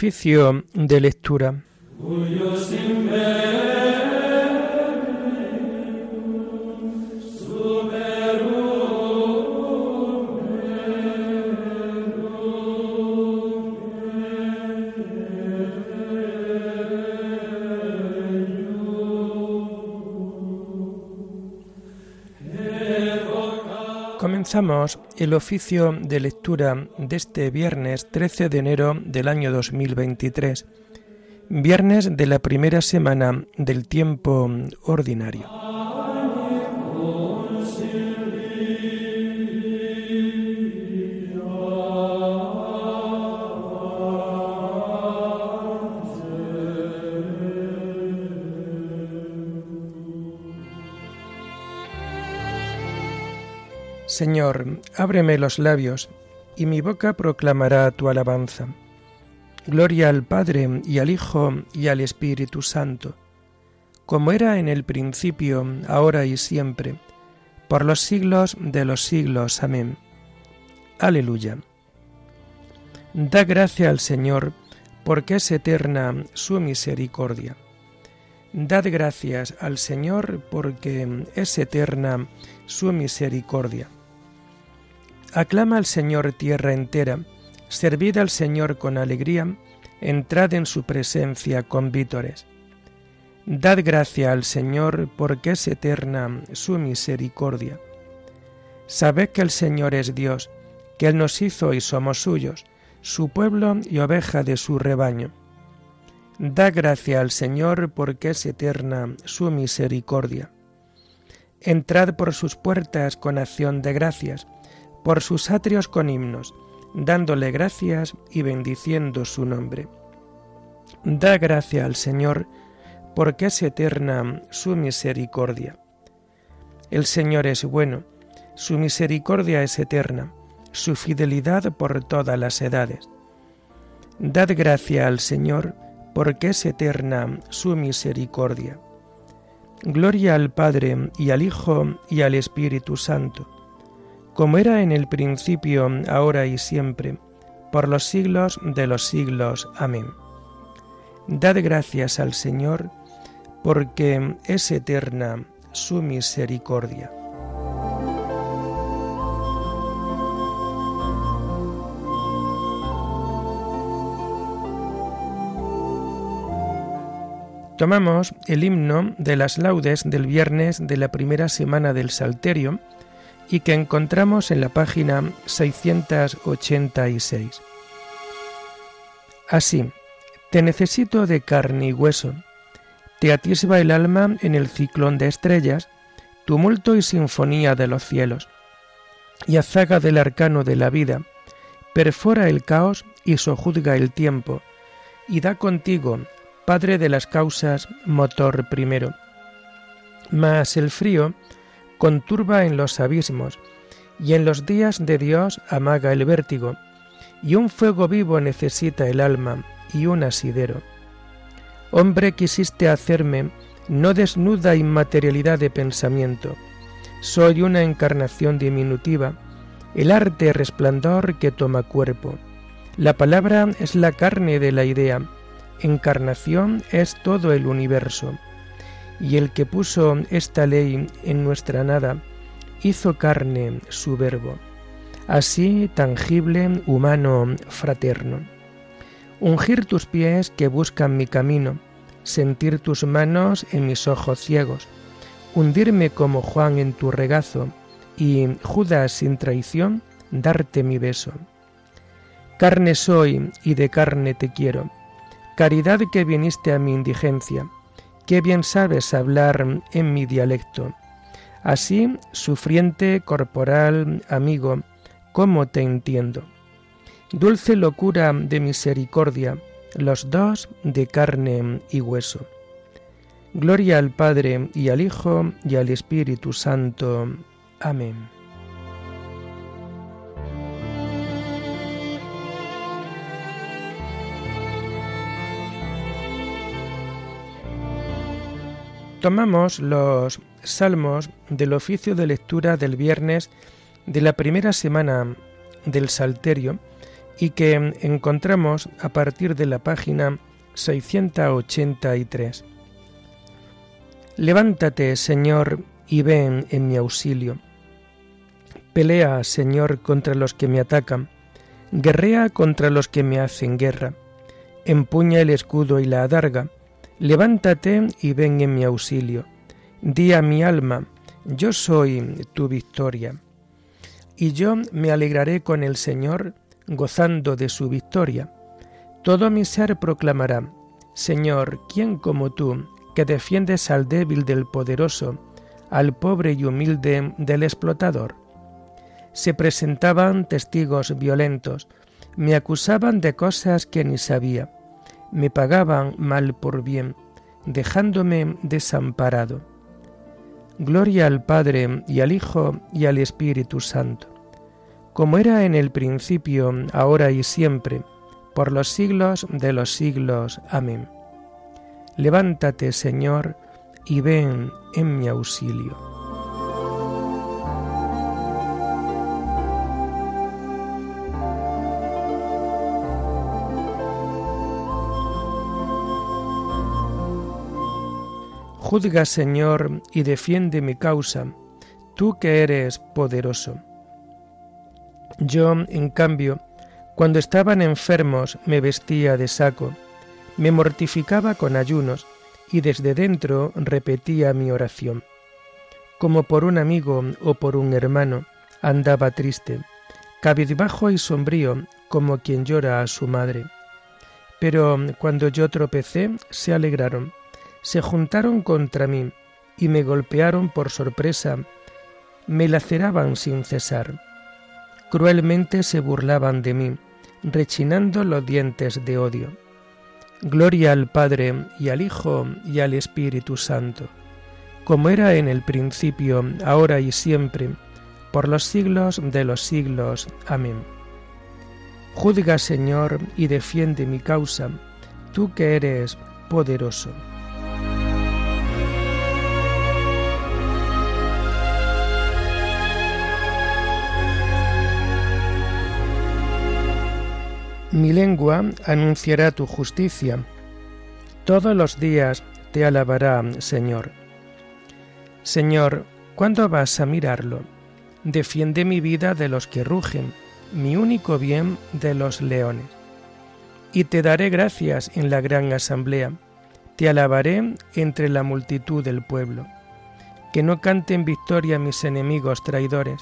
Oficio de lectura. Comenzamos el oficio de lectura de este viernes 13 de enero del año 2023, viernes de la primera semana del tiempo ordinario. Señor, ábreme los labios, y mi boca proclamará tu alabanza. Gloria al Padre y al Hijo y al Espíritu Santo, como era en el principio, ahora y siempre, por los siglos de los siglos. Amén. Aleluya. Da gracia al Señor, porque es eterna su misericordia. Dad gracias al Señor, porque es eterna su misericordia. Aclama al Señor tierra entera, servid al Señor con alegría, entrad en su presencia con vítores. Dad gracia al Señor porque es eterna su misericordia. Sabed que el Señor es Dios, que Él nos hizo y somos suyos, su pueblo y oveja de su rebaño. Da gracia al Señor porque es eterna su misericordia. Entrad por sus puertas con acción de gracias, por sus atrios con himnos, dándole gracias y bendiciendo su nombre. Da gracia al Señor, porque es eterna su misericordia. El Señor es bueno, su misericordia es eterna, su fidelidad por todas las edades. Dad gracia al Señor, porque es eterna su misericordia. Gloria al Padre y al Hijo y al Espíritu Santo como era en el principio, ahora y siempre, por los siglos de los siglos. Amén. Dad gracias al Señor, porque es eterna su misericordia. Tomamos el himno de las laudes del viernes de la primera semana del Salterio, y que encontramos en la página 686. Así, te necesito de carne y hueso, te atisba el alma en el ciclón de estrellas, tumulto y sinfonía de los cielos, y azaga del arcano de la vida, perfora el caos y sojuzga el tiempo, y da contigo, Padre de las causas, motor primero. Mas el frío conturba en los abismos, y en los días de Dios amaga el vértigo, y un fuego vivo necesita el alma, y un asidero. Hombre quisiste hacerme, no desnuda inmaterialidad de pensamiento, soy una encarnación diminutiva, el arte resplandor que toma cuerpo. La palabra es la carne de la idea, encarnación es todo el universo y el que puso esta ley en nuestra nada, hizo carne su verbo, así tangible, humano, fraterno. Ungir tus pies que buscan mi camino, sentir tus manos en mis ojos ciegos, hundirme como Juan en tu regazo, y Judas sin traición, darte mi beso. Carne soy y de carne te quiero, caridad que viniste a mi indigencia, qué bien sabes hablar en mi dialecto. Así, sufriente, corporal, amigo, ¿cómo te entiendo? Dulce locura de misericordia, los dos de carne y hueso. Gloria al Padre y al Hijo y al Espíritu Santo. Amén. Tomamos los salmos del oficio de lectura del viernes de la primera semana del Salterio y que encontramos a partir de la página 683. Levántate, Señor, y ven en mi auxilio. Pelea, Señor, contra los que me atacan, guerrea contra los que me hacen guerra, empuña el escudo y la adarga, levántate y ven en mi auxilio. Di a mi alma, yo soy tu victoria. Y yo me alegraré con el Señor, gozando de su victoria. Todo mi ser proclamará, Señor, ¿quién como tú, que defiendes al débil del poderoso, al pobre y humilde del explotador? Se presentaban testigos violentos, me acusaban de cosas que ni sabía, me pagaban mal por bien, dejándome desamparado. Gloria al Padre y al Hijo y al Espíritu Santo, como era en el principio, ahora y siempre, por los siglos de los siglos. Amén. Levántate, Señor, y ven en mi auxilio. Juzga, Señor, y defiende mi causa, tú que eres poderoso. Yo, en cambio, cuando estaban enfermos me vestía de saco, me mortificaba con ayunos y desde dentro repetía mi oración. Como por un amigo o por un hermano, andaba triste, cabizbajo y sombrío como quien llora a su madre. Pero cuando yo tropecé, se alegraron se juntaron contra mí y me golpearon por sorpresa, me laceraban sin cesar. Cruelmente se burlaban de mí, rechinando los dientes de odio. Gloria al Padre y al Hijo y al Espíritu Santo, como era en el principio, ahora y siempre, por los siglos de los siglos. Amén. Juzga, Señor, y defiende mi causa, tú que eres poderoso. Mi lengua anunciará tu justicia. Todos los días te alabará, Señor. Señor, ¿cuándo vas a mirarlo? Defiende mi vida de los que rugen, mi único bien de los leones. Y te daré gracias en la gran asamblea, te alabaré entre la multitud del pueblo. Que no canten victoria mis enemigos traidores,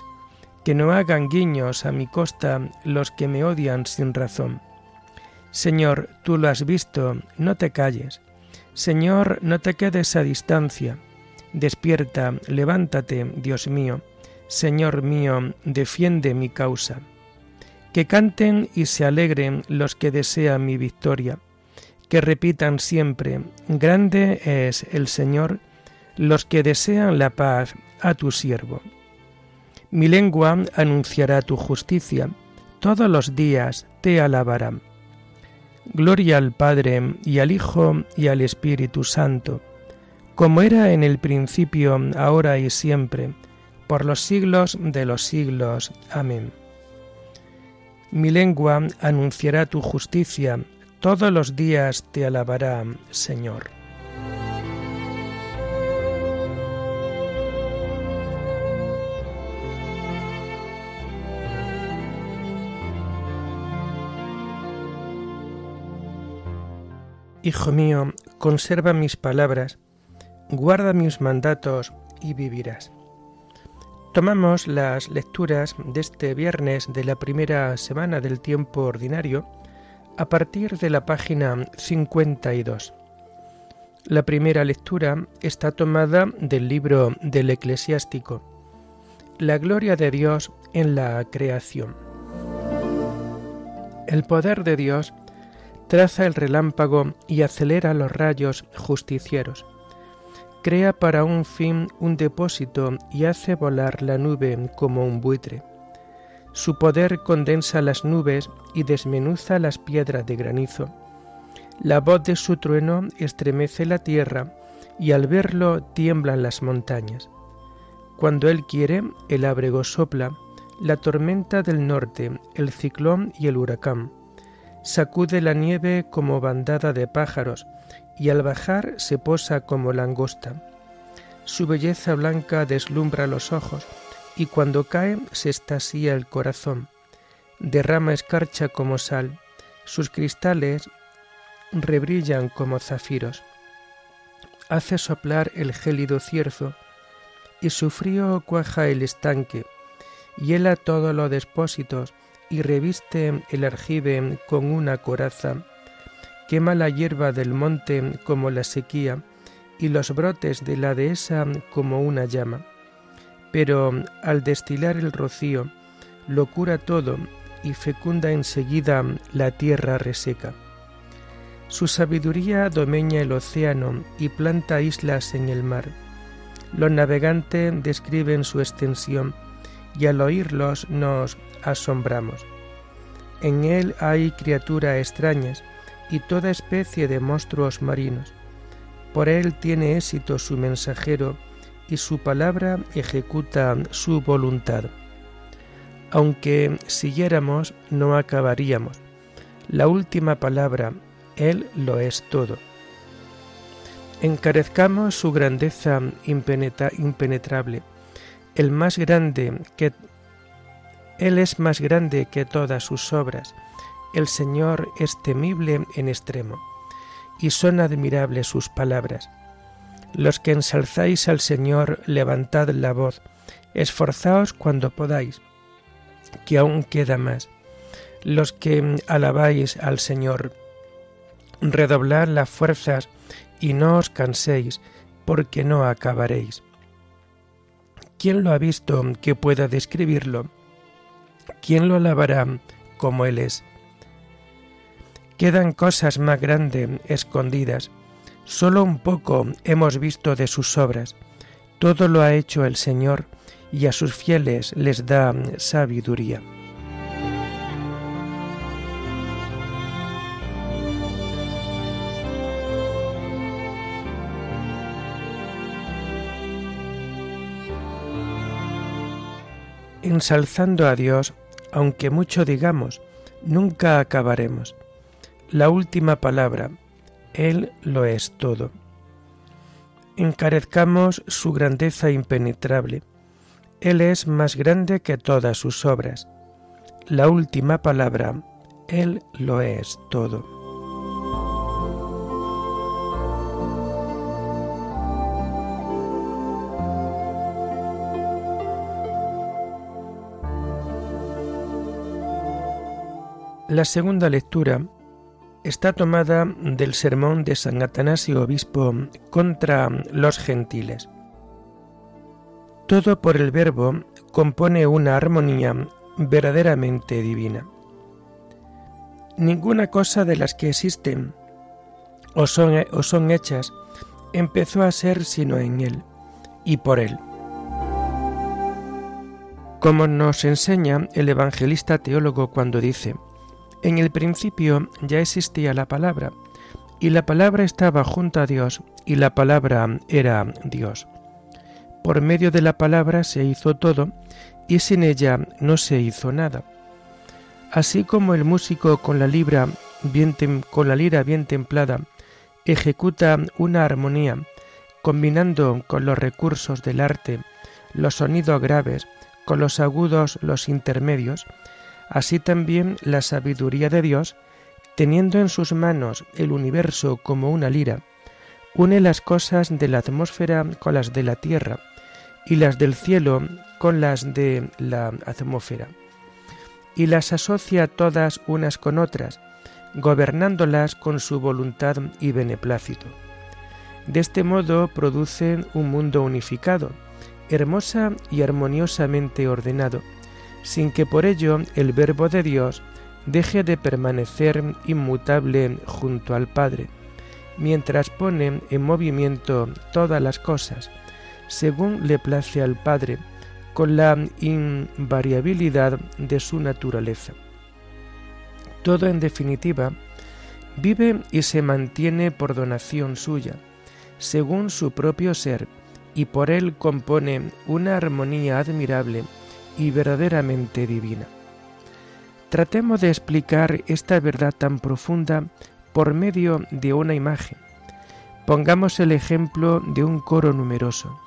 que no hagan guiños a mi costa los que me odian sin razón. Señor, tú lo has visto, no te calles. Señor, no te quedes a distancia. Despierta, levántate, Dios mío. Señor mío, defiende mi causa. Que canten y se alegren los que desean mi victoria. Que repitan siempre, grande es el Señor, los que desean la paz a tu siervo. Mi lengua anunciará tu justicia, todos los días te alabarán. Gloria al Padre y al Hijo y al Espíritu Santo, como era en el principio, ahora y siempre, por los siglos de los siglos. Amén. Mi lengua anunciará tu justicia, todos los días te alabará, Señor. Hijo mío, conserva mis palabras, guarda mis mandatos y vivirás. Tomamos las lecturas de este viernes de la primera semana del tiempo ordinario a partir de la página 52. La primera lectura está tomada del libro del eclesiástico, La gloria de Dios en la creación. El poder de Dios traza el relámpago y acelera los rayos justicieros. Crea para un fin un depósito y hace volar la nube como un buitre. Su poder condensa las nubes y desmenuza las piedras de granizo. La voz de su trueno estremece la tierra y al verlo tiemblan las montañas. Cuando él quiere, el abrego sopla, la tormenta del norte, el ciclón y el huracán. Sacude la nieve como bandada de pájaros, y al bajar se posa como langosta. Su belleza blanca deslumbra los ojos, y cuando cae se estasía el corazón. Derrama escarcha como sal, sus cristales rebrillan como zafiros. Hace soplar el gélido cierzo, y su frío cuaja el estanque, hiela todos los depósitos y reviste el argive con una coraza, quema la hierba del monte como la sequía y los brotes de la dehesa como una llama. Pero al destilar el rocío, lo cura todo y fecunda enseguida la tierra reseca. Su sabiduría domeña el océano y planta islas en el mar. Los navegantes describen su extensión y al oírlos nos asombramos. En él hay criaturas extrañas y toda especie de monstruos marinos. Por él tiene éxito su mensajero y su palabra ejecuta su voluntad. Aunque siguiéramos, no acabaríamos. La última palabra, Él lo es todo. Encarezcamos su grandeza impenetrable el más grande que Él es más grande que todas sus obras. El Señor es temible en extremo, y son admirables sus palabras. Los que ensalzáis al Señor, levantad la voz, esforzaos cuando podáis, que aún queda más. Los que alabáis al Señor, redoblad las fuerzas y no os canséis, porque no acabaréis. ¿Quién lo ha visto que pueda describirlo? ¿Quién lo alabará como Él es? Quedan cosas más grandes escondidas. Solo un poco hemos visto de sus obras. Todo lo ha hecho el Señor y a sus fieles les da sabiduría. Ensalzando a Dios, aunque mucho digamos, nunca acabaremos. La última palabra, Él lo es todo. Encarezcamos su grandeza impenetrable. Él es más grande que todas sus obras. La última palabra, Él lo es todo. La segunda lectura está tomada del sermón de San Atanasio Obispo contra los gentiles. Todo por el Verbo compone una armonía verdaderamente divina. Ninguna cosa de las que existen o son, o son hechas empezó a ser sino en Él y por Él. Como nos enseña el evangelista teólogo cuando dice, en el principio ya existía la palabra, y la palabra estaba junto a Dios, y la palabra era Dios. Por medio de la palabra se hizo todo, y sin ella no se hizo nada. Así como el músico con la, libra bien con la lira bien templada ejecuta una armonía, combinando con los recursos del arte los sonidos graves con los agudos los intermedios, Así también la sabiduría de Dios, teniendo en sus manos el universo como una lira, une las cosas de la atmósfera con las de la tierra y las del cielo con las de la atmósfera, y las asocia todas unas con otras, gobernándolas con su voluntad y beneplácito. De este modo produce un mundo unificado, hermosa y armoniosamente ordenado, sin que por ello el Verbo de Dios deje de permanecer inmutable junto al Padre, mientras pone en movimiento todas las cosas, según le place al Padre, con la invariabilidad de su naturaleza. Todo en definitiva vive y se mantiene por donación suya, según su propio ser, y por él compone una armonía admirable y verdaderamente divina. Tratemos de explicar esta verdad tan profunda por medio de una imagen. Pongamos el ejemplo de un coro numeroso.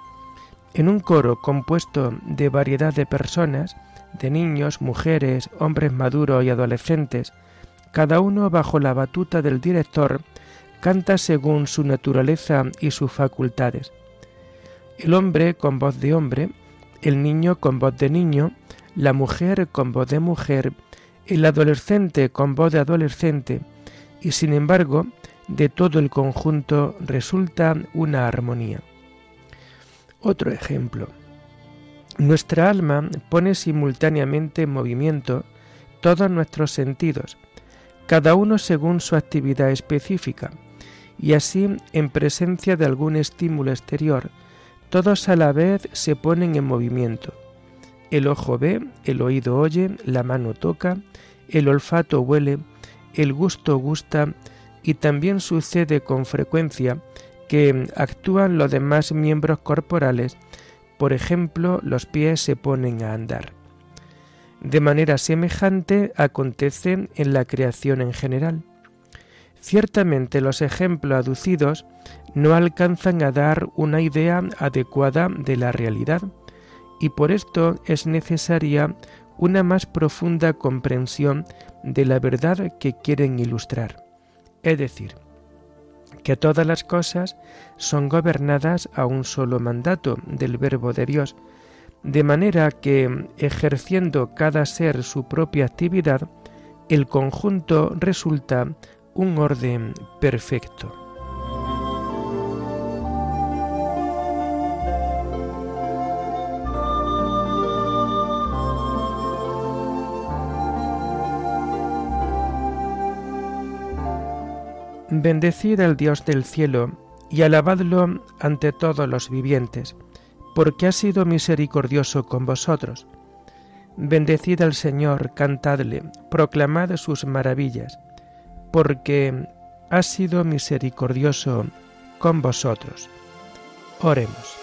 En un coro compuesto de variedad de personas, de niños, mujeres, hombres maduros y adolescentes, cada uno bajo la batuta del director canta según su naturaleza y sus facultades. El hombre con voz de hombre, el niño con voz de niño, la mujer con voz de mujer, el adolescente con voz de adolescente, y sin embargo, de todo el conjunto resulta una armonía. Otro ejemplo. Nuestra alma pone simultáneamente en movimiento todos nuestros sentidos, cada uno según su actividad específica, y así, en presencia de algún estímulo exterior, todos a la vez se ponen en movimiento. El ojo ve, el oído oye, la mano toca, el olfato huele, el gusto gusta y también sucede con frecuencia que actúan los demás miembros corporales, por ejemplo, los pies se ponen a andar. De manera semejante acontece en la creación en general. Ciertamente los ejemplos aducidos no alcanzan a dar una idea adecuada de la realidad, y por esto es necesaria una más profunda comprensión de la verdad que quieren ilustrar. Es decir, que todas las cosas son gobernadas a un solo mandato del Verbo de Dios, de manera que, ejerciendo cada ser su propia actividad, el conjunto resulta un orden perfecto. Bendecid al Dios del cielo y alabadlo ante todos los vivientes, porque ha sido misericordioso con vosotros. Bendecid al Señor, cantadle, proclamad sus maravillas porque ha sido misericordioso con vosotros. Oremos.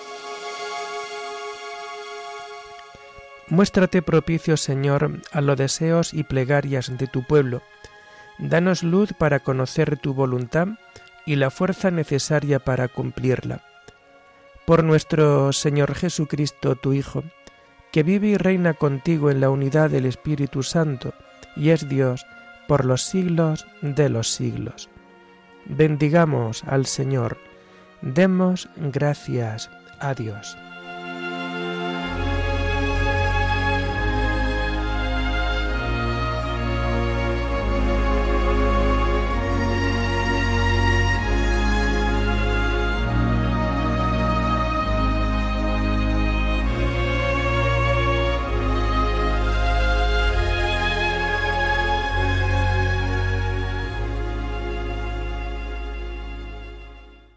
Muéstrate propicio, Señor, a los deseos y plegarias de tu pueblo. Danos luz para conocer tu voluntad y la fuerza necesaria para cumplirla. Por nuestro Señor Jesucristo, tu Hijo, que vive y reina contigo en la unidad del Espíritu Santo, y es Dios, por los siglos de los siglos. Bendigamos al Señor, demos gracias a Dios.